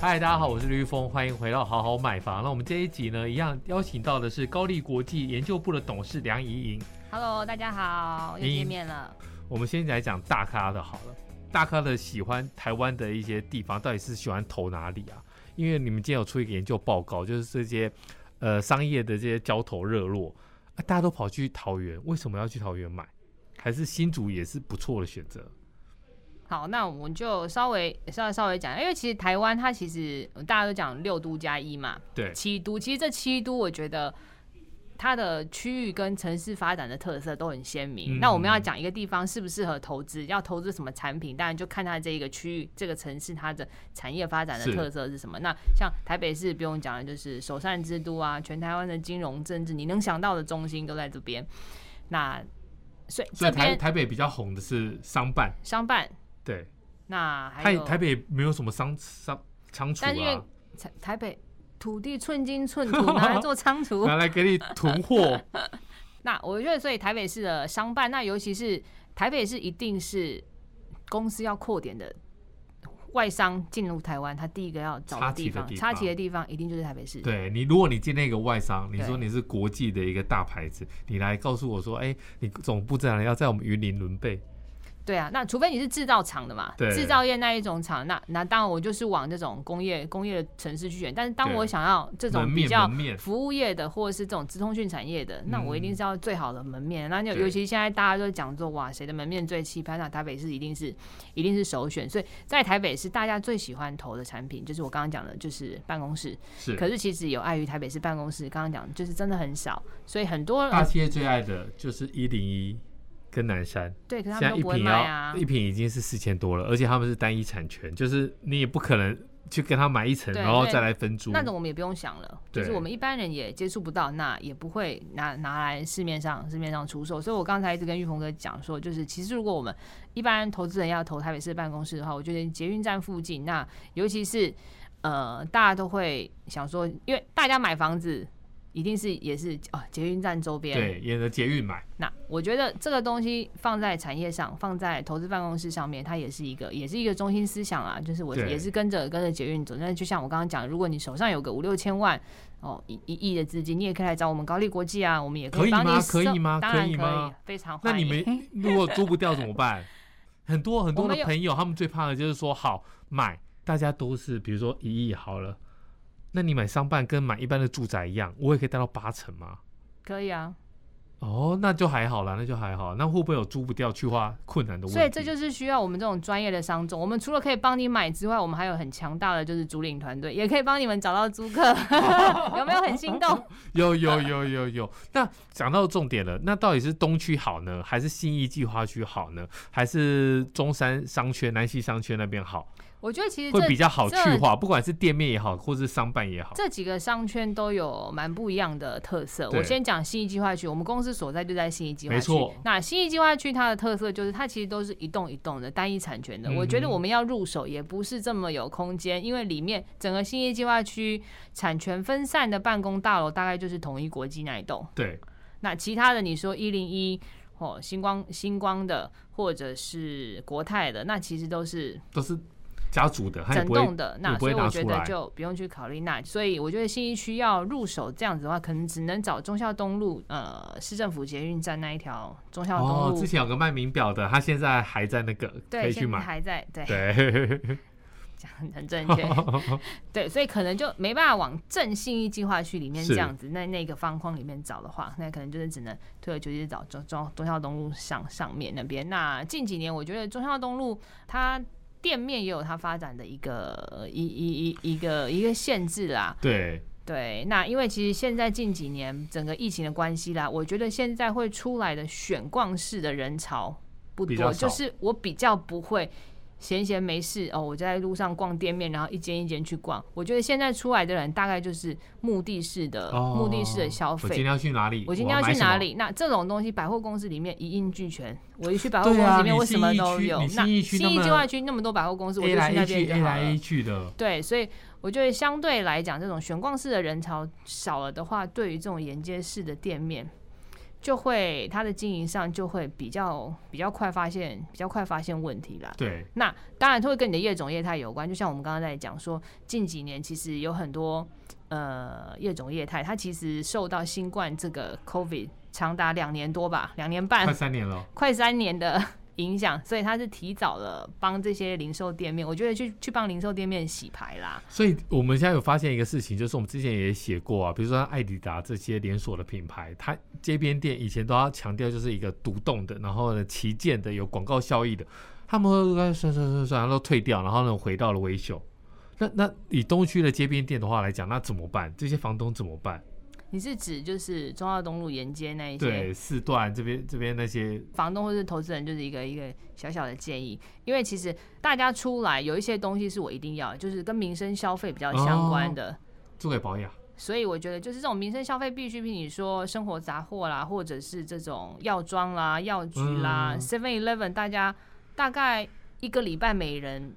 嗨，大家好，我是吕峰，欢迎回到好好买房。那我们这一集呢，一样邀请到的是高力国际研究部的董事梁怡莹。Hello，大家好，又见面了。我们先来讲大咖的好了，大咖的喜欢台湾的一些地方，到底是喜欢投哪里啊？因为你们今天有出一个研究报告，就是这些呃商业的这些交投热络，啊，大家都跑去桃园，为什么要去桃园买？还是新竹也是不错的选择？好，那我们就稍微稍微稍微讲，因为其实台湾它其实大家都讲六都加一嘛，对，七都。其实这七都我觉得它的区域跟城市发展的特色都很鲜明。嗯、那我们要讲一个地方适不适合投资，要投资什么产品，当然就看它这一个区域、这个城市它的产业发展的特色是什么。那像台北市不用讲了，就是首善之都啊，全台湾的金融政治你能想到的中心都在这边。那所以所以台台北比较红的是商办，商办。对，那还有台北没有什么商商仓储啊。因为台台北土地寸金寸土，拿来做仓储，拿来给你囤货。那我觉得，所以台北市的商办，那尤其是台北市，一定是公司要扩点的外商进入台湾，他第一个要找的地方，插旗的地方，一定就是台北市。对你，如果你进那个外商，你说你是国际的一个大牌子，你来告诉我说，哎，你总部在哪里？要在我们云林仑背。对啊，那除非你是制造厂的嘛，制造业那一种厂，那那当然我就是往这种工业工业的城市去选。但是当我想要这种比较服务业的，或者是这种资通讯产业的，那我一定是要最好的门面。那就尤其现在大家都讲说，哇，谁的门面最气派？那台北市一定是一定是首选。所以在台北市，大家最喜欢投的产品，就是我刚刚讲的，就是办公室。是。可是其实有碍于台北市办公室，刚刚讲就是真的很少，所以很多大企业最爱的就是一零一。跟南山，对，可是他们都不会卖啊。一坪已经是四千多了，而且他们是单一产权，就是你也不可能去跟他买一层，然后再来分租。那种我们也不用想了，就是我们一般人也接触不到，那也不会拿拿来市面上市面上出售。所以我刚才一直跟玉鹏哥讲说，就是其实如果我们一般投资人要投台北市办公室的话，我觉得捷运站附近，那尤其是呃，大家都会想说，因为大家买房子。一定是也是哦，捷运站周边对，沿着捷运买。那我觉得这个东西放在产业上，放在投资办公室上面，它也是一个，也是一个中心思想啊。就是我也是跟着跟着捷运走。那就像我刚刚讲，如果你手上有个五六千万哦，一一亿的资金，你也可以来找我们高力国际啊，我们也可以帮你可以吗？可以吗？当然可以，可以非常欢迎。那你们如果租不掉怎么办？很多很多的朋友，他们最怕的就是说好买，大家都是比如说一亿好了。那你买商办跟买一般的住宅一样，我也可以贷到八成吗？可以啊。哦，那就还好啦，那就还好。那会不会有租不掉去花困难的问题？所以这就是需要我们这种专业的商总。我们除了可以帮你买之外，我们还有很强大的就是租赁团队，也可以帮你们找到租客。有没有很心动？有有有有有。那讲到重点了，那到底是东区好呢，还是新义计划区好呢，还是中山商圈、南西商圈那边好？我觉得其实会比较好去化，不管是店面也好，或是商办也好，这几个商圈都有蛮不一样的特色。我先讲新义计划区，我们公司所在就在新义计划区。没错，那新义计划区它的特色就是它其实都是一栋一栋的单一产权的。我觉得我们要入手也不是这么有空间，因为里面整个新义计划区产权分散的办公大楼大概就是统一国际那一栋。对，那其他的你说一零一哦，星光、星光的，或者是国泰的，那其实都是都是。家族的，整栋的，那所以我觉得就不用去考虑那，所以我觉得信义区要入手这样子的话，可能只能找忠孝东路，呃，市政府捷运站那一条忠孝东路。哦，之前有个卖名表的，他现在还在那个，对，可以去买，还在，对，对，讲很很正确，对，所以可能就没办法往正信义计划区里面这样子，那那个方框里面找的话，那可能就是只能退而求其次找中中忠孝东路上上面那边。那近几年，我觉得忠孝东路它。店面也有它发展的一个一一一一个一个限制啦。对对，那因为其实现在近几年整个疫情的关系啦，我觉得现在会出来的选逛式的人潮不多，就是我比较不会。闲闲没事哦，我就在路上逛店面，然后一间一间去逛。我觉得现在出来的人大概就是目的式的、哦、目的式的消费。我今天要去哪里？我今天要去哪里？那这种东西，百货公司里面一应俱全。我一去百货公司里面，我什么都有。那新义计划区那么多百货公司，我就去那边就好了。A 来 A 去的。对，所以我觉得相对来讲，这种悬逛式的人潮少了的话，对于这种沿街式的店面。就会它的经营上就会比较比较快发现比较快发现问题啦。对，那当然它会跟你的业种业态有关。就像我们刚刚在讲说，近几年其实有很多呃业种业态，它其实受到新冠这个 COVID 长达两年多吧，两年半，快三年了，快三年的。影响，所以他是提早了帮这些零售店面，我觉得去去帮零售店面洗牌啦。所以我们现在有发现一个事情，就是我们之前也写过啊，比如说艾迪达这些连锁的品牌，它街边店以前都要强调就是一个独栋的，然后呢旗舰的，有广告效益的，他们会算算算算，然后都退掉，然后呢回到了维修。那那以东区的街边店的话来讲，那怎么办？这些房东怎么办？你是指就是中澳东路沿街那一些？对，四段这边这边那些房东或是投资人，就是一个一个小小的建议。因为其实大家出来有一些东西是我一定要，就是跟民生消费比较相关的，做、哦、给保养。所以我觉得就是这种民生消费必需品，你说生活杂货啦，或者是这种药妆啦、药局啦、Seven Eleven，大家大概一个礼拜每人。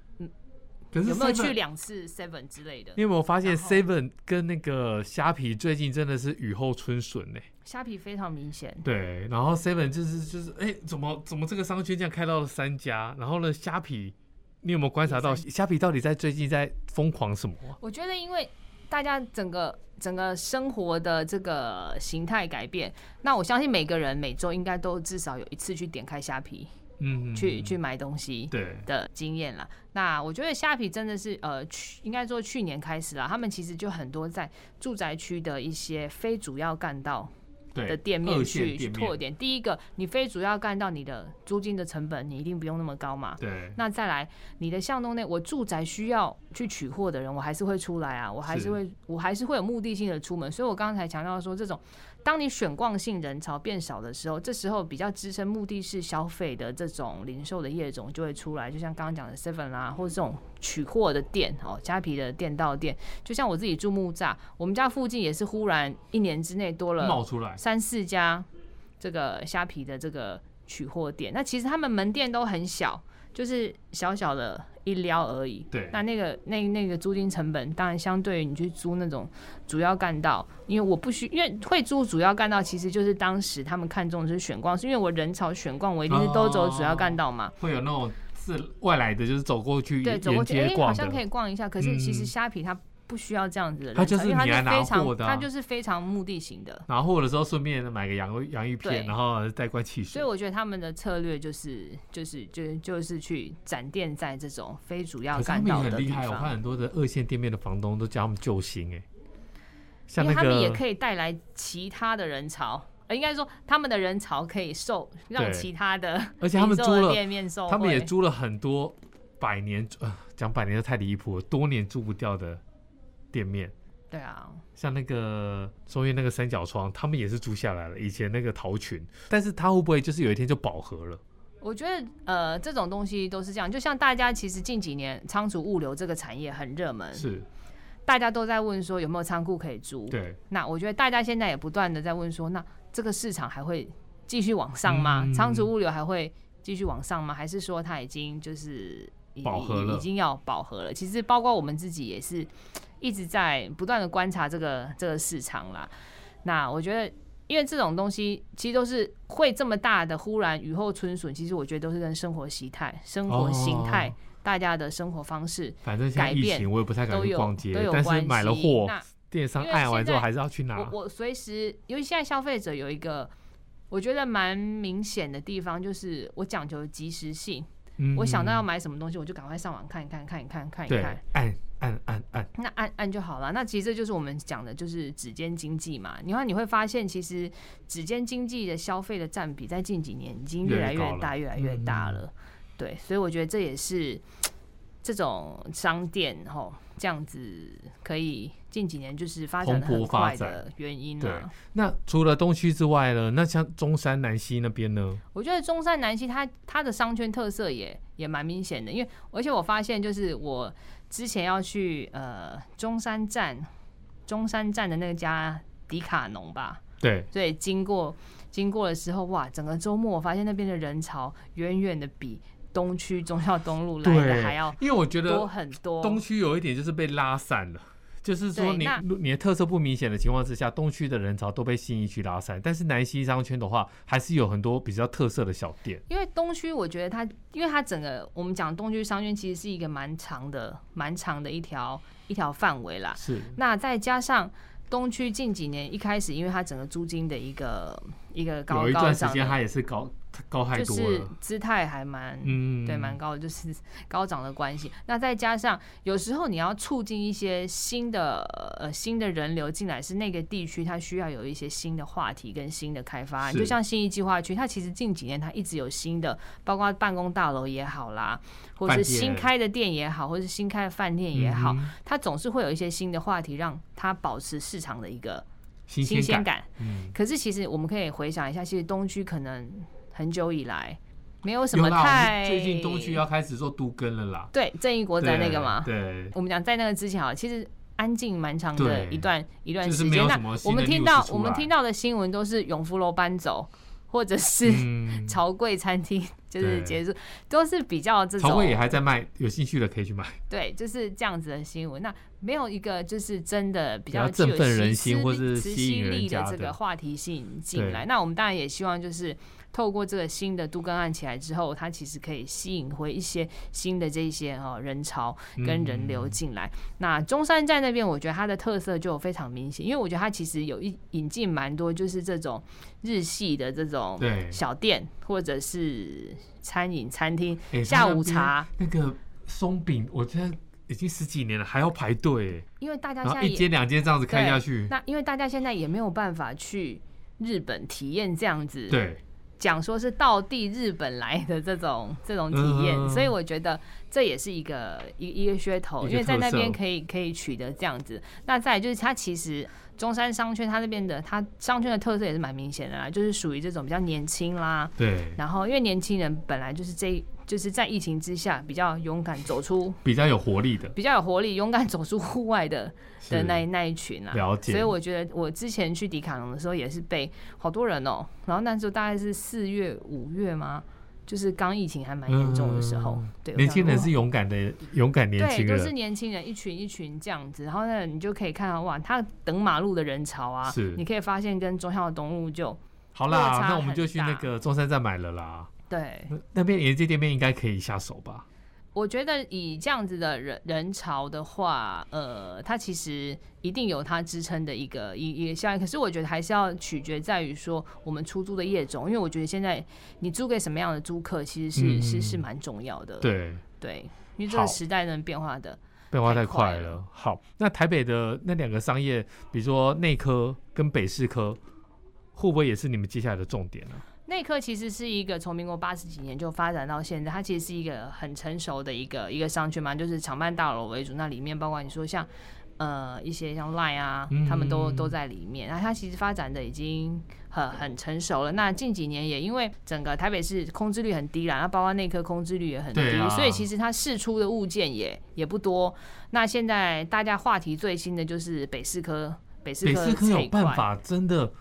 有没有去两次 Seven 之类的？你有没有发现 Seven 跟那个虾皮最近真的是雨后春笋呢？虾皮非常明显。对，然后 Seven 就是就是哎、欸，怎么怎么这个商圈这样开到了三家？然后呢，虾皮你有没有观察到虾皮到底在最近在疯狂什么？我觉得因为大家整个整个生活的这个形态改变，那我相信每个人每周应该都至少有一次去点开虾皮。嗯，去去买东西的经验了。那我觉得虾皮真的是呃，去应该说去年开始了，他们其实就很多在住宅区的一些非主要干道的店面去去拓点。第一个，你非主要干道，你的租金的成本你一定不用那么高嘛。对。那再来，你的巷弄内，我住宅需要去取货的人，我还是会出来啊，我还是会，我还是会有目的性的出门。所以我刚才强调说这种。当你选逛性人潮变少的时候，这时候比较支撑目的是消费的这种零售的业种就会出来，就像刚刚讲的 Seven 啦，或者这种取货的店哦，虾皮的店到店，就像我自己住木栅，我们家附近也是忽然一年之内多了冒出来三四家这个虾皮的这个取货店，那其实他们门店都很小，就是小小的。一撩而已，对，那那个那那个租金成本，当然相对于你去租那种主要干道，因为我不需，因为会租主要干道，其实就是当时他们看中的是选逛，是因为我人潮选逛，我一定是都走主要干道嘛，会有那种是外来的，就是走过去，对，走过去，哎、欸，好像可以逛一下，可是其实虾皮它。不需要这样子的人，他就是你来拿货的，他就是非常目的型的。拿货的时候顺便买个洋洋芋片，然后带罐汽水。所以我觉得他们的策略就是就是就就是去展店在这种非主要干道的。很厉害，我看很多的二线店面的房东都叫他们救星哎，因为他们也可以带来其他的人潮，呃，应该说他们的人潮可以受让其他的，而且他们租了店面受，他们也租了很多百年呃，讲百年的太离谱了，多年租不掉的。店面，对啊，像那个中间那个三角窗，他们也是租下来了。以前那个桃群，但是他会不会就是有一天就饱和了？我觉得呃，这种东西都是这样。就像大家其实近几年仓储物流这个产业很热门，是大家都在问说有没有仓库可以租？对，那我觉得大家现在也不断的在问说，那这个市场还会继续往上吗？仓储物流还会继续往上吗？还是说它已经就是饱和了，已经要饱和了？其实包括我们自己也是。一直在不断的观察这个这个市场啦，那我觉得，因为这种东西其实都是会这么大的忽然雨后春笋，其实我觉得都是跟生活习态、生活形态、哦、大家的生活方式改变，反正现在疫情我也不太敢去逛街，但是买了货，电商按完之后还是要去拿。我我随时，因为现在消费者有一个我觉得蛮明显的地方，就是我讲究及时性。嗯、我想到要买什么东西，我就赶快上网看一看，看一看，看一看，按按按按，那按按就好了。那其实这就是我们讲的，就是指尖经济嘛。你看，你会发现，其实指尖经济的消费的占比，在近几年已经越来越大，越来越大了。对，所以我觉得这也是 这种商店吼，这样子可以近几年就是发展很快的原因。对，那除了东区之外呢？那像中山南西那边呢？我觉得中山南西它它的商圈特色也也蛮明显的，因为而且我发现就是我之前要去呃中山站中山站的那家迪卡侬吧，对，所以经过经过的时候，哇，整个周末我发现那边的人潮远远的比。东区忠孝东路来的还要，因为我觉得多很多。东区有一点就是被拉散了，就是说你你的特色不明显的情况之下，东区的人潮都被新一区拉散。但是南西商圈的话，还是有很多比较特色的小店。因为东区，我觉得它，因为它整个我们讲东区商圈，其实是一个蛮长的、蛮长的一条一条范围啦。是。那再加上东区近几年一开始，因为它整个租金的一个一个高高涨，有一段时间它也是高。高太多了，就是姿态还蛮，嗯，对，蛮高的，就是 高涨的关系。那再加上有时候你要促进一些新的呃新的人流进来，是那个地区它需要有一些新的话题跟新的开发。就像新一计划区，它其实近几年它一直有新的，包括办公大楼也好啦，或是新开的店也好，或是新开的饭店也好，它总是会有一些新的话题，让它保持市场的一个新鲜感。嗯，可是其实我们可以回想一下，其实东区可能。很久以来，没有什么太。最近东区要开始做都更了啦。对，正义国宅那个嘛。对。我们讲在那个之前啊，其实安静蛮长的一段一段时间。那我们听到我们听到的新闻都是永福楼搬走，或者是 朝贵餐厅就是结束，都是比较这种。朝贵也还在卖，有兴趣的可以去买。对，就是这样子的新闻。那没有一个就是真的比较振奋人心或是吸引力的这个话题性进来。那我们当然也希望就是。透过这个新的都更案起来之后，它其实可以吸引回一些新的这些哈人潮跟人流进来。嗯、那中山站那边，我觉得它的特色就非常明显，因为我觉得它其实有一引进蛮多，就是这种日系的这种小店或者是餐饮餐厅、下午茶。那个松饼，我觉得已经十几年了，还要排队。因为大家现在一间两间这样子开下去，那因为大家现在也没有办法去日本体验这样子。对。讲说是到地日本来的这种这种体验，所以我觉得这也是一个一一个噱头，因为在那边可以可以取得这样子。那再就是它其实中山商圈它那边的它商圈的特色也是蛮明显的啦，就是属于这种比较年轻啦，对。然后因为年轻人本来就是这。就是在疫情之下比较勇敢走出，比较有活力的，比较有活力、勇敢走出户外的的那那一群啊。了解。所以我觉得我之前去迪卡侬的时候也是被好多人哦，然后那时候大概是四月五月吗，就是刚疫情还蛮严重的时候。嗯、对，年轻人是勇敢的，勇敢年轻人。对，都是年轻人，一群一群这样子。然后呢，你就可以看到哇，他等马路的人潮啊，是，你可以发现跟中孝东路就好啦。那我们就去那个中山站买了啦。对，那边连接店面应该可以下手吧？我觉得以这样子的人人潮的话，呃，它其实一定有它支撑的一个一一个效应。可是我觉得还是要取决在于说我们出租的业种，因为我觉得现在你租给什么样的租客，其实是、嗯、是是蛮重要的。对对，因为这个时代呢变化的变化太快了。好，那台北的那两个商业，比如说内科跟北市科，会不会也是你们接下来的重点呢？内科其实是一个从民国八十几年就发展到现在，它其实是一个很成熟的一个一个商圈嘛，就是厂办大楼为主。那里面包括你说像呃一些像 Line 啊，他们都都在里面。那它其实发展的已经很很成熟了。那近几年也因为整个台北市空置率很低啦，那包括内科空置率也很低，啊、所以其实它释出的物件也也不多。那现在大家话题最新的就是北市科，北市科，北士科有办法真的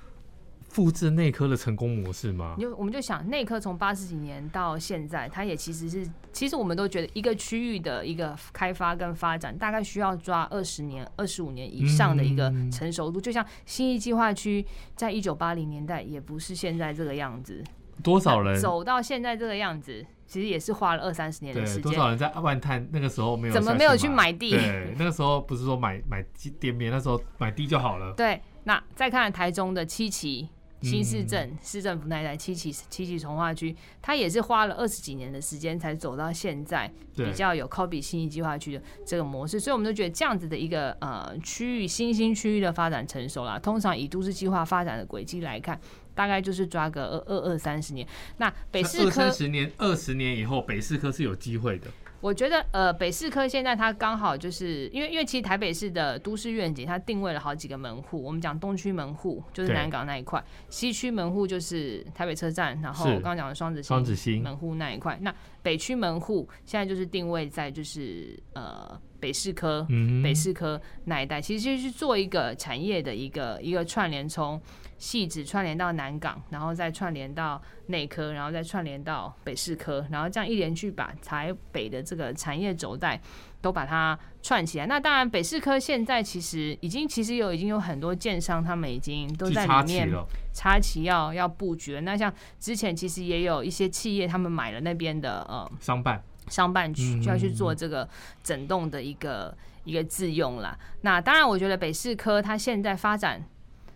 复制内科的成功模式吗？就我们就想，内科从八十几年到现在，它也其实是，其实我们都觉得一个区域的一个开发跟发展，大概需要抓二十年、二十五年以上的一个成熟度。就像新义计划区，在一九八零年代也不是现在这个样子。多少人走到现在这个样子，其实也是花了二三十年的时间。多少人在万泰那个时候没有？怎么没有去买地？对，那个时候不是说买买店面，那时候买地就好了。对，那再看台中的七期。新市镇市政府那一带七期七期从化区，它也是花了二十几年的时间才走到现在比较有 copy 新义计划区的这个模式，所以我们都觉得这样子的一个呃区域新兴区域的发展成熟了。通常以都市计划发展的轨迹来看，大概就是抓个二二二三十年。那北四科二三十年二十年以后，北四科是有机会的。我觉得呃，北市科现在它刚好就是因为因为其实台北市的都市愿景，它定位了好几个门户。我们讲东区门户就是南港那一块，西区门户就是台北车站，然后我刚刚讲的双子双子星门户那一块。那北区门户现在就是定位在就是呃北市科，嗯、北市科那一带，其实就是做一个产业的一个一个串联，从细致串联到南港，然后再串联到内科，然后再串联到北市科，然后这样一连去把台北的这个产业轴带都把它串起来。那当然，北市科现在其实已经其实有已经有很多建商，他们已经都在里面插旗要要布局了。那像之前其实也有一些企业，他们买了那边的呃商办商办区，就要去做这个整栋的一个一个自用啦。那当然，我觉得北市科它现在发展。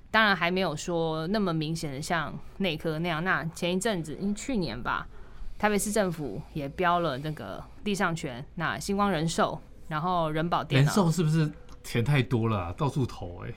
当然还没有说那么明显的像内科那样。那前一阵子，因为去年吧，台北市政府也标了那个地上权。那星光人寿，然后人保电脑，人寿是不是钱太多了，啊，到处投哎，欸？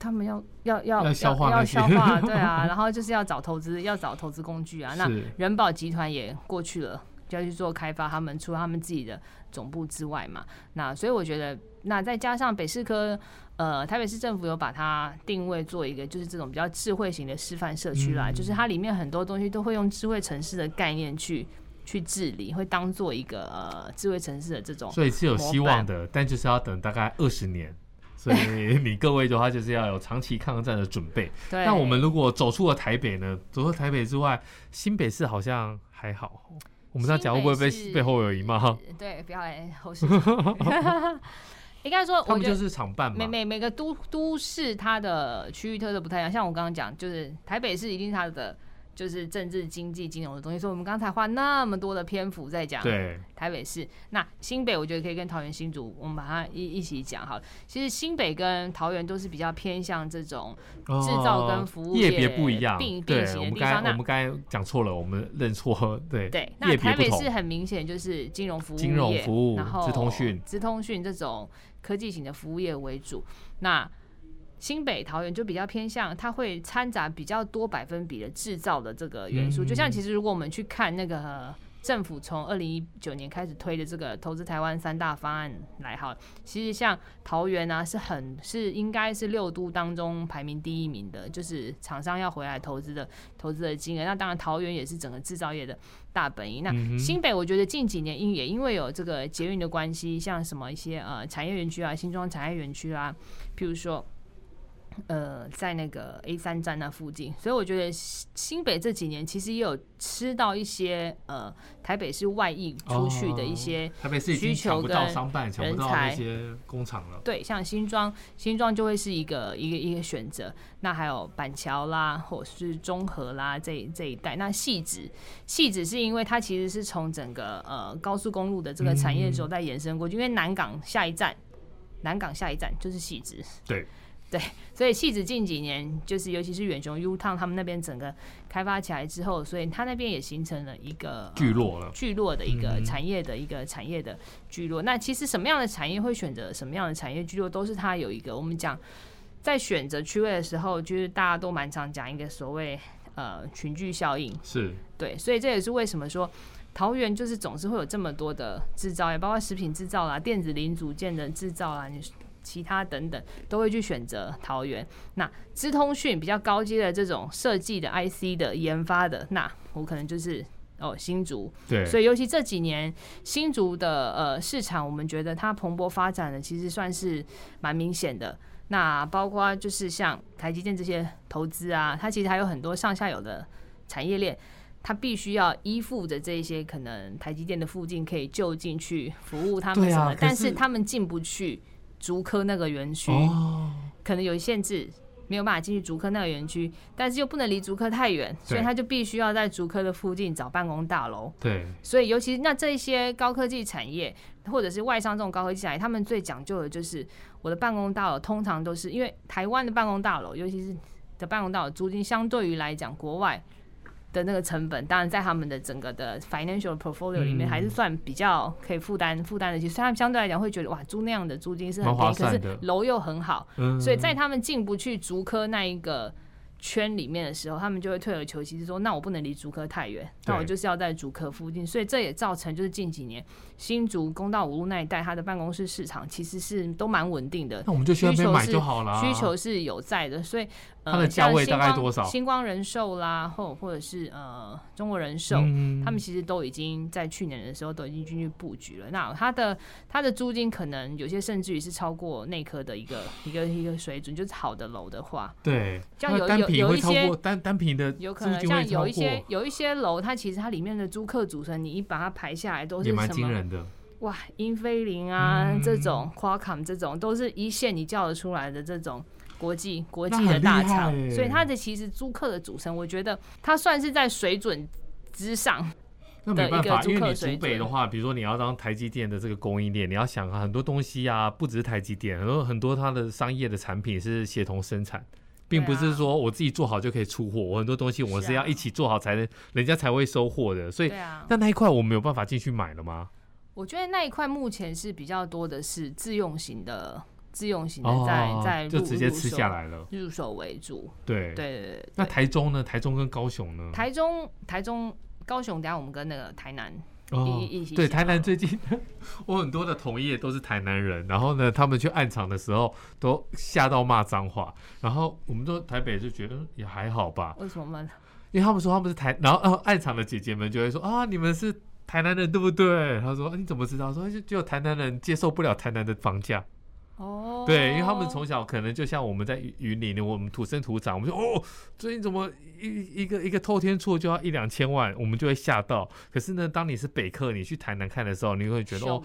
他们要要要要消化，要消化，对啊。然后就是要找投资，要找投资工具啊。那人保集团也过去了，就要去做开发。他们除了他们自己的总部之外嘛，那所以我觉得，那再加上北市科。呃，台北市政府有把它定位做一个，就是这种比较智慧型的示范社区啦，嗯、就是它里面很多东西都会用智慧城市的概念去去治理，会当做一个呃智慧城市的这种，所以是有希望的，但就是要等大概二十年，所以你各位的话就是要有长期抗战的准备。对，那我们如果走出了台北呢？走出台北之外，新北市好像还好，我们这样讲会不会被背后有人骂？对，不要来后市。应该说，我们就是厂办嘛。每每每个都都市，它的区域特色不太一样。像我刚刚讲，就是台北市一定它的就是政治、经济、金融的东西。所以我们刚才花那么多的篇幅在讲台北市。那新北，我觉得可以跟桃园、新竹，我们把它一一起讲好了。其实新北跟桃园都是比较偏向这种制造跟服务业别不一样并并行的地方。那我们刚才讲错了，我们认错。对对，那台北市很明显就是金融服务业，金融服务，然后资通讯、资通讯这种。科技型的服务业为主，那新北桃园就比较偏向，它会掺杂比较多百分比的制造的这个元素。就像其实如果我们去看那个政府从二零一九年开始推的这个投资台湾三大方案来哈，其实像桃园呢是很是应该是六都当中排名第一名的，就是厂商要回来投资的投资的金额。那当然桃园也是整个制造业的。大本营，那新北我觉得近几年因也因为有这个捷运的关系，像什么一些呃产业园区啊，新庄产业园区啊，譬如说。呃，在那个 A 三站那附近，所以我觉得新北这几年其实也有吃到一些呃台北市外溢出去的一些需求跟人才、一些工厂了。对，像新庄，新庄就会是一个一个一个选择。那还有板桥啦，或者是中和啦这这一带。那细子，细子是因为它其实是从整个呃高速公路的这个产业轴带延伸过去，嗯、因为南港下一站，南港下一站就是细子。对。对，所以戏子近几年就是，尤其是远雄 U 汤他们那边整个开发起来之后，所以它那边也形成了一个聚落了，聚落的一个产业的一个产业的聚落。那其实什么样的产业会选择什么样的产业聚落，都是它有一个我们讲在选择区位的时候，就是大家都蛮常讲一个所谓呃群聚效应，是对，所以这也是为什么说桃园就是总是会有这么多的制造业，包括食品制造啦、电子零组件的制造啦，你。其他等等都会去选择桃园。那资通讯比较高阶的这种设计的 IC 的研发的，那我可能就是哦新竹。对，所以尤其这几年新竹的呃市场，我们觉得它蓬勃发展的其实算是蛮明显的。那包括就是像台积电这些投资啊，它其实还有很多上下游的产业链，它必须要依附着这些可能台积电的附近可以就近去服务他们什么，但是他们进不去。竹科那个园区可能有限制，没有办法进去竹科那个园区，但是又不能离竹科太远，所以他就必须要在竹科的附近找办公大楼。对，所以尤其那这些高科技产业或者是外商这种高科技产业，他们最讲究的就是我的办公大楼通常都是因为台湾的办公大楼，尤其是的办公大楼租金相对于来讲国外。的那个成本，当然在他们的整个的 financial portfolio 里面，还是算比较可以负担负担得起。所以他们相对来讲会觉得，哇，租那样的租金是很便宜，可是楼又很好，所以在他们进不去竹科那一个圈里面的时候，他们就会退而求其次说，那我不能离竹科太远，那我就是要在竹科附近，所以这也造成就是近几年新竹公道五路那一带，它的办公室市场其实是都蛮稳定的。那我们就去那边买就好了，需求是有在的，所以。它的价位大概多少？星光人寿啦，或或者是呃中国人寿，嗯、他们其实都已经在去年的时候都已经进去布局了。那它的它的租金可能有些甚至于是超过内科的一个一个一个水准，就是好的楼的话，对，像有有有一些单单品的，有可能像有一些有一些楼，它其实它里面的租客组成，你一把它排下来都是什么？惊人的哇，英飞凌啊，嗯、这种 Qualcomm 这种都是一线你叫得出来的这种。国际国际的大厂，所以它的其实租客的组成，我觉得它算是在水准之上。那没办法，因为你竹北的话，比如说你要当台积电的这个供应链，你要想很多东西啊，不只是台积电，很多很多它的商业的产品是协同生产，并不是说我自己做好就可以出货。我很多东西我是要一起做好才能，人家才会收货的。所以，那那一块我没有办法进去买了吗？我觉得那一块目前是比较多的是自用型的。自用型的在在就直接吃下来了，入手为主。对对对。那台中呢？台中跟高雄呢？台中、台中、高雄，等下我们跟那个台南一一起。对，台南最近 我很多的同业都是台南人，然后呢，他们去暗场的时候都吓到骂脏话，然后我们都台北就觉得也还好吧。为什么骂？因为他们说他们是台，然后然后暗场的姐姐们就会说啊，你们是台南人对不对？他说你怎么知道？说就只有台南人接受不了台南的房价。哦，对，因为他们从小可能就像我们在云林，我们土生土长，我们说哦，最近怎么一一个一个透天厝就要一两千万，我们就会吓到。可是呢，当你是北客，你去台南看的时候，你会觉得哦，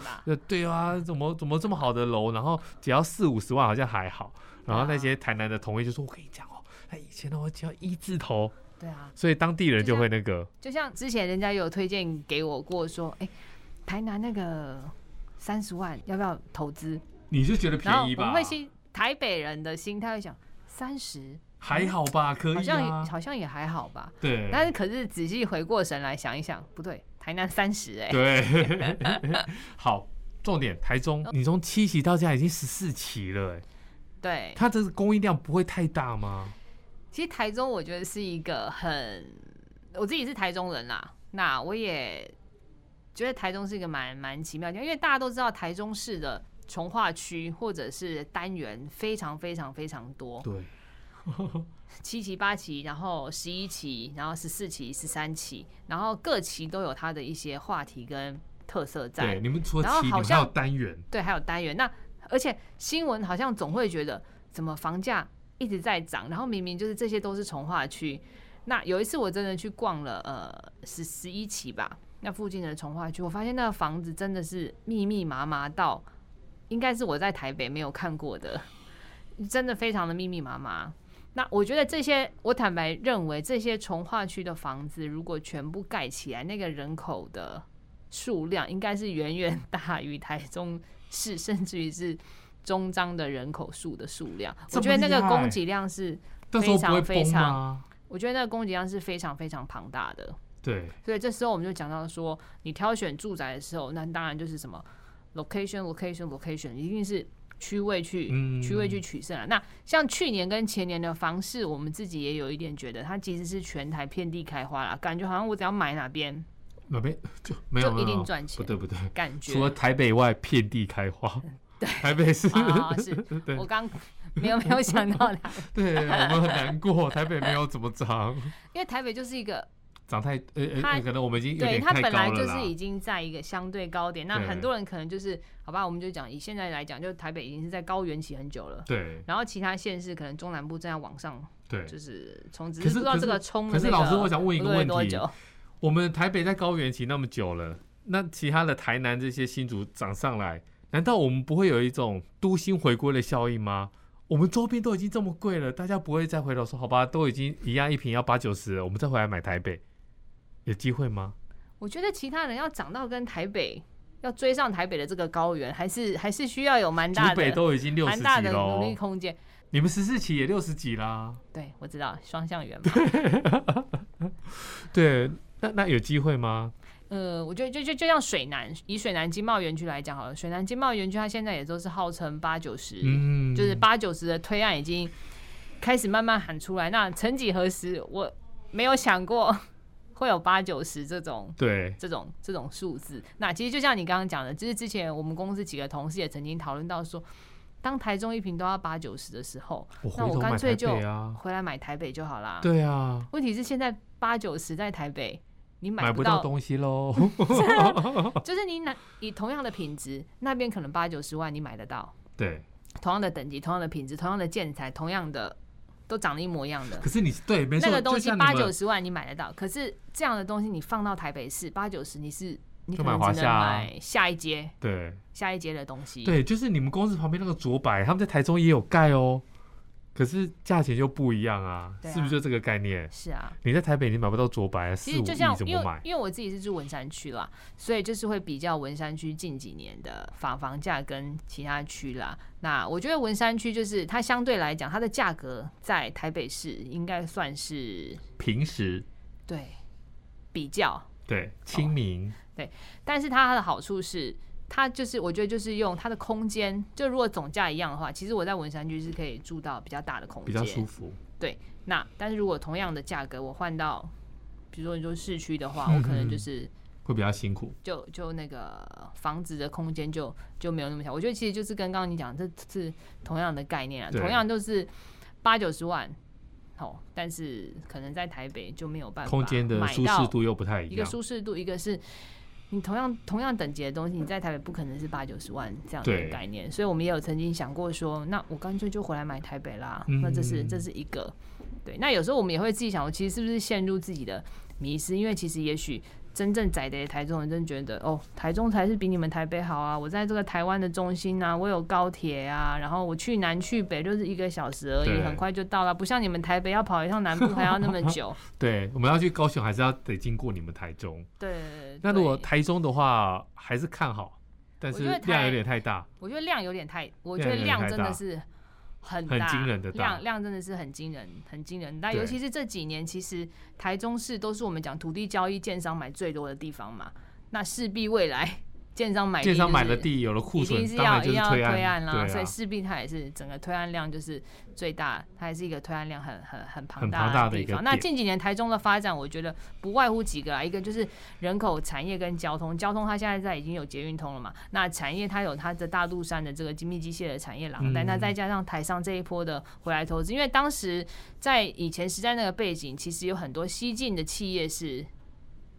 对啊，怎么怎么这么好的楼，然后只要四五十万好像还好。然后那些台南的同业就说：“我跟你讲哦，他以前的话只要一字头。”对啊，所以当地人就会那个，就像之前人家有推荐给我过说，哎，台南那个三十万要不要投资？你是觉得便宜吧？我们会心台北人的心态会想三十还好吧，可以、啊、好像好像也还好吧。对，但是可是仔细回过神来想一想，不对，台南三十哎。对，好，重点台中，你从七期到现在已经十四期了哎。对，它这个供应量不会太大吗？其实台中我觉得是一个很，我自己是台中人啦，那我也觉得台中是一个蛮蛮奇妙的因为大家都知道台中市的。重划区或者是单元非常非常非常多，对，七期八期，然后十一期，然后十四期、十三期，然后各期都有它的一些话题跟特色在。对，你们除了期，好像还有单元，对，还有单元。那而且新闻好像总会觉得，怎么房价一直在涨，然后明明就是这些都是从化区。那有一次我真的去逛了，呃，十十一期吧，那附近的从化区，我发现那个房子真的是密密麻麻到。应该是我在台北没有看过的，真的非常的密密麻麻。那我觉得这些，我坦白认为，这些从化区的房子如果全部盖起来，那个人口的数量应该是远远大于台中市，甚至于是中彰的人口数的数量。我觉得那个供给量是非常非常，我觉得那个供给量是非常非常庞大的。对，所以这时候我们就讲到说，你挑选住宅的时候，那当然就是什么。Location location location 一定是区位去区位去取胜啊！那像去年跟前年的房市，我们自己也有一点觉得，它其实是全台遍地开花啦，感觉好像我只要买哪边，哪边？就没有就一定赚钱。不对不对，感觉。除了台北外遍地开花，对，台北是，是，我刚 没有没有想到它，对，我们很难过，台北没有怎么涨，因为台北就是一个。涨太呃呃，可能我们已经对它本来就是已经在一个相对高点，那很多人可能就是好吧，我们就讲以现在来讲，就台北已经是在高原期很久了，对。然后其他县市可能中南部正在往上，对，就是从只是不知道这个冲、那个。可是老师，我想问一个问题：我们台北在高原期那么久了，那其他的台南这些新竹涨上来，难道我们不会有一种都心回归的效应吗？我们周边都已经这么贵了，大家不会再回头说好吧，都已经一样一瓶要八九十，我们再回来买台北。有机会吗？我觉得其他人要涨到跟台北要追上台北的这个高原，还是还是需要有蛮大的。台北都已经六十几了，蛮大的努力空间。你们十四期也六十几啦。对，我知道双向圆嘛。对，那那有机会吗？呃，我觉得就就就像水南，以水南经贸园区来讲好了，水南经贸园区它现在也都是号称八九十，嗯，就是八九十的推案已经。开始慢慢喊出来。那曾几何时，我没有想过会有八九十这种对这种这种数字。那其实就像你刚刚讲的，就是之前我们公司几个同事也曾经讨论到说，当台中一瓶都要八九十的时候，我那我干脆就回来买台北就好啦。对啊，问题是现在八九十在台北。你买不到东西喽，就是你拿你同样的品质，那边可能八九十万你买得到，对，同样的等级、同样的品质、同样的建材、同样的都长得一模一样的。可是你对没错，那个东西八九十万你买得到，可是这样的东西你放到台北市八九十，你是你可能只能买下一阶，对，下一阶的东西。对，就是你们公司旁边那个卓百，他们在台中也有盖哦。可是价钱就不一样啊，啊，是不是就这个概念？是啊，你在台北你买不到卓白，其实就像因为因为我自己是住文山区啦，所以就是会比较文山区近几年的房房价跟其他区啦。那我觉得文山区就是它相对来讲，它的价格在台北市应该算是平时，对，比较对亲民，哦，对，但是它的好处是。它就是，我觉得就是用它的空间，就如果总价一样的话，其实我在文山区是可以住到比较大的空间，比较舒服。对，那但是如果同样的价格，我换到，比如说你说市区的话，我可能就是会比较辛苦，就就那个房子的空间就就没有那么小。我觉得其实就是跟刚刚你讲，这是同样的概念啊，同样都是八九十万，哦，但是可能在台北就没有办法，空间的舒适度又不太一样，一个舒适度，一个是。你同样同样等级的东西，你在台北不可能是八九十万这样的概念，所以我们也有曾经想过说，那我干脆就回来买台北啦。嗯、那这是这是一个，对。那有时候我们也会自己想，我其实是不是陷入自己的迷失？因为其实也许。真正在的台中人真觉得哦，台中才是比你们台北好啊！我在这个台湾的中心啊，我有高铁啊，然后我去南去北就是一个小时而已，很快就到了，不像你们台北要跑一趟南部还要那么久。对，我们要去高雄还是要得经过你们台中。对。那如果台中的话，还是看好，但是量有点太大。我觉得量有点太，我觉得量真的是。很大，很惊人的量，量真的是很惊人，很惊人。但尤其是这几年，其实台中市都是我们讲土地交易建商买最多的地方嘛，那势必未来。建商买地，建商买的地有了库存，一定是要是推案啦，所以势必它也是整个推案量就是最大，它也是一个推案量很很很庞大的地方。那近几年台中的发展，我觉得不外乎几个啊，一个就是人口、产业跟交通。交通它现在在已经有捷运通了嘛，那产业它有它的大肚山的这个精密机械的产业廊带，那再加上台商这一波的回来投资，因为当时在以前时代那个背景，其实有很多西进的企业是。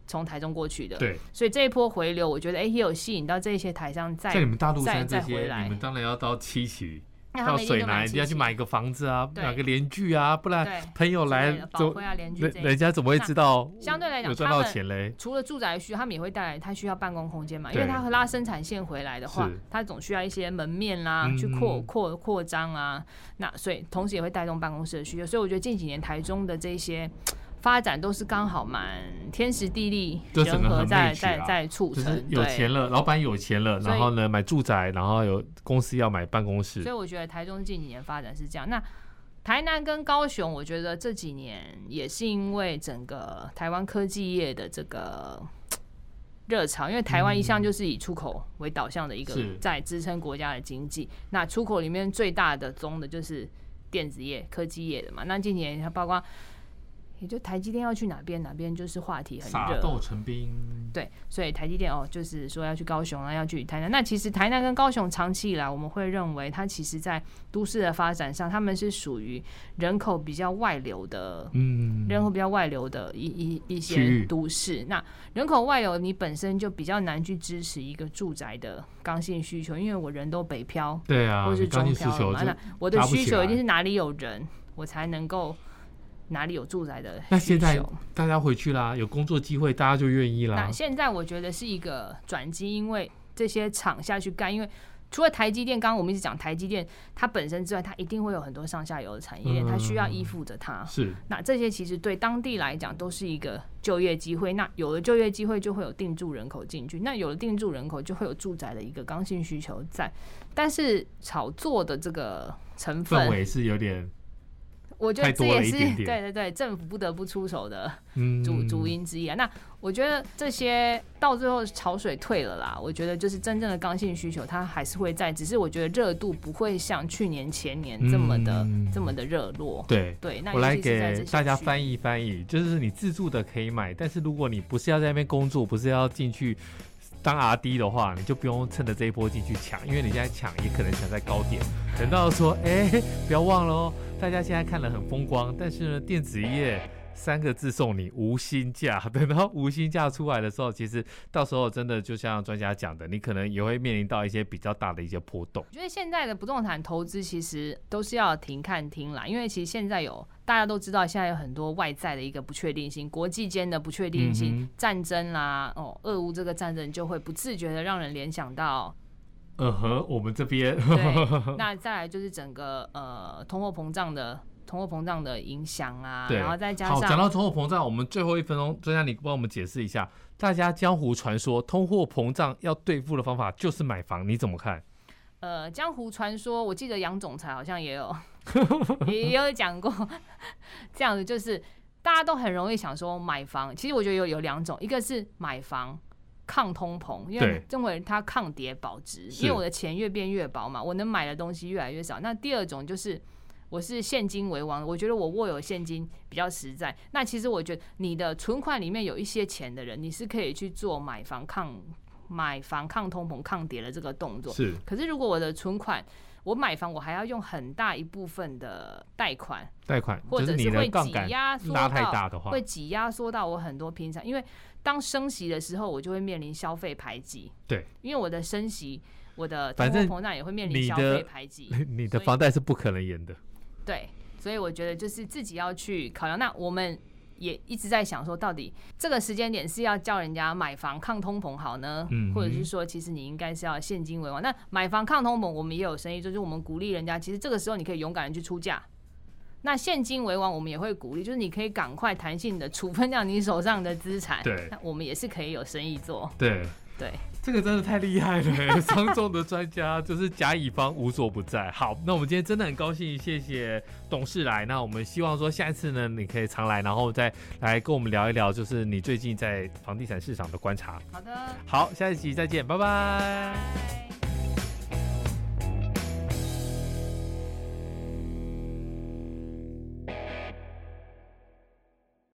从台中过去的，对，所以这一波回流，我觉得哎、欸，也有吸引到这些台商再在你们大肚山这些，你们当然要到七期，到水南，你要去买一个房子啊，买个联居啊，不然朋友来走，人人家怎么会知道？相对来讲，有赚到钱嘞。除了住宅区，他们也会带来，他需要办公空间嘛，因为他拉生产线回来的话，他总需要一些门面啦，去扩扩扩张啊，那所以同时也会带动办公室的需求，所以我觉得近几年台中的这些。发展都是刚好蛮天时地利人和在在在促成，就是有钱了，老板有钱了，然后呢买住宅，然后有公司要买办公室，所以我觉得台中近几年发展是这样。那台南跟高雄，我觉得这几年也是因为整个台湾科技业的这个热潮，因为台湾一向就是以出口为导向的一个在支撑国家的经济。那出口里面最大的宗的就是电子业、科技业的嘛。那近几年它包括。也就台积电要去哪边，哪边就是话题很热。撒豆成兵。对，所以台积电哦，就是说要去高雄啊，要去台南。那其实台南跟高雄长期以来，我们会认为它其实在都市的发展上，他们是属于人口比较外流的，嗯，人口比较外流的一一一些都市。那人口外流，你本身就比较难去支持一个住宅的刚性需求，因为我人都北漂，对啊，或是中漂嘛，那我的需求一定是哪里有人，我才能够。哪里有住宅的？那现在大家回去啦，有工作机会，大家就愿意啦。那现在我觉得是一个转机，因为这些厂下去干，因为除了台积电，刚刚我们一直讲台积电它本身之外，它一定会有很多上下游的产业链，它需要依附着它。是。那这些其实对当地来讲都是一个就业机会。那有了就业机会，就会有定住人口进去。那有了定住人口，就会有住宅的一个刚性需求在。但是炒作的这个成分氛围是有点。我觉得这也是对对对，政府不得不出手的主主因之一啊。那我觉得这些到最后潮水退了啦，我觉得就是真正的刚性需求它还是会在，只是我觉得热度不会像去年前年这么的、嗯、这么的热络。对对，那我来给大家翻译翻译，就是你自住的可以买，但是如果你不是要在那边工作，不是要进去。当 R D 的话，你就不用趁着这一波进去抢，因为你现在抢也可能抢在高点。等到说，哎、不要忘了哦，大家现在看了很风光，但是呢，电子业三个字送你无薪假。等到无薪假出来的时候，其实到时候真的就像专家讲的，你可能也会面临到一些比较大的一些波动。我觉得现在的不动产投资其实都是要停看听啦，因为其实现在有。大家都知道，现在有很多外在的一个不确定性，国际间的不确定性，嗯、战争啦，哦，俄乌这个战争就会不自觉的让人联想到，嗯哼，我们这边。那再来就是整个呃通货膨胀的通货膨胀的影响啊，然后再加上，好，讲到通货膨胀，我们最后一分钟，专家你帮我们解释一下，大家江湖传说通货膨胀要对付的方法就是买房，你怎么看？呃，江湖传说，我记得杨总裁好像也有。也有讲过，这样子就是大家都很容易想说买房，其实我觉得有有两种，一个是买房抗通膨，因为认为它抗跌保值，因为我的钱越变越薄嘛，我能买的东西越来越少。那第二种就是我是现金为王，我觉得我握有现金比较实在。那其实我觉得你的存款里面有一些钱的人，你是可以去做买房抗买房抗通膨抗跌的这个动作。是，可是如果我的存款我买房，我还要用很大一部分的贷款，贷款或者是会挤压缩拉太大的话，会挤压缩到我很多平常，因为当升息的时候，我就会面临消费排挤。对，因为我的升息，我的通货膨胀也会面临消费排挤。你的房贷是不可能延的。对，所以我觉得就是自己要去考量。那我们。也一直在想说，到底这个时间点是要叫人家买房抗通膨好呢，嗯、或者是说，其实你应该是要现金为王？那买房抗通膨，我们也有生意，就是我们鼓励人家，其实这个时候你可以勇敢的去出价。那现金为王，我们也会鼓励，就是你可以赶快弹性的处分掉你手上的资产。对，那我们也是可以有生意做。对。对，这个真的太厉害了，商仲的专家就是甲乙方无所不在。好，那我们今天真的很高兴，谢谢董事来。那我们希望说下一次呢，你可以常来，然后再来跟我们聊一聊，就是你最近在房地产市场的观察。好的，好，下一期再见，拜拜。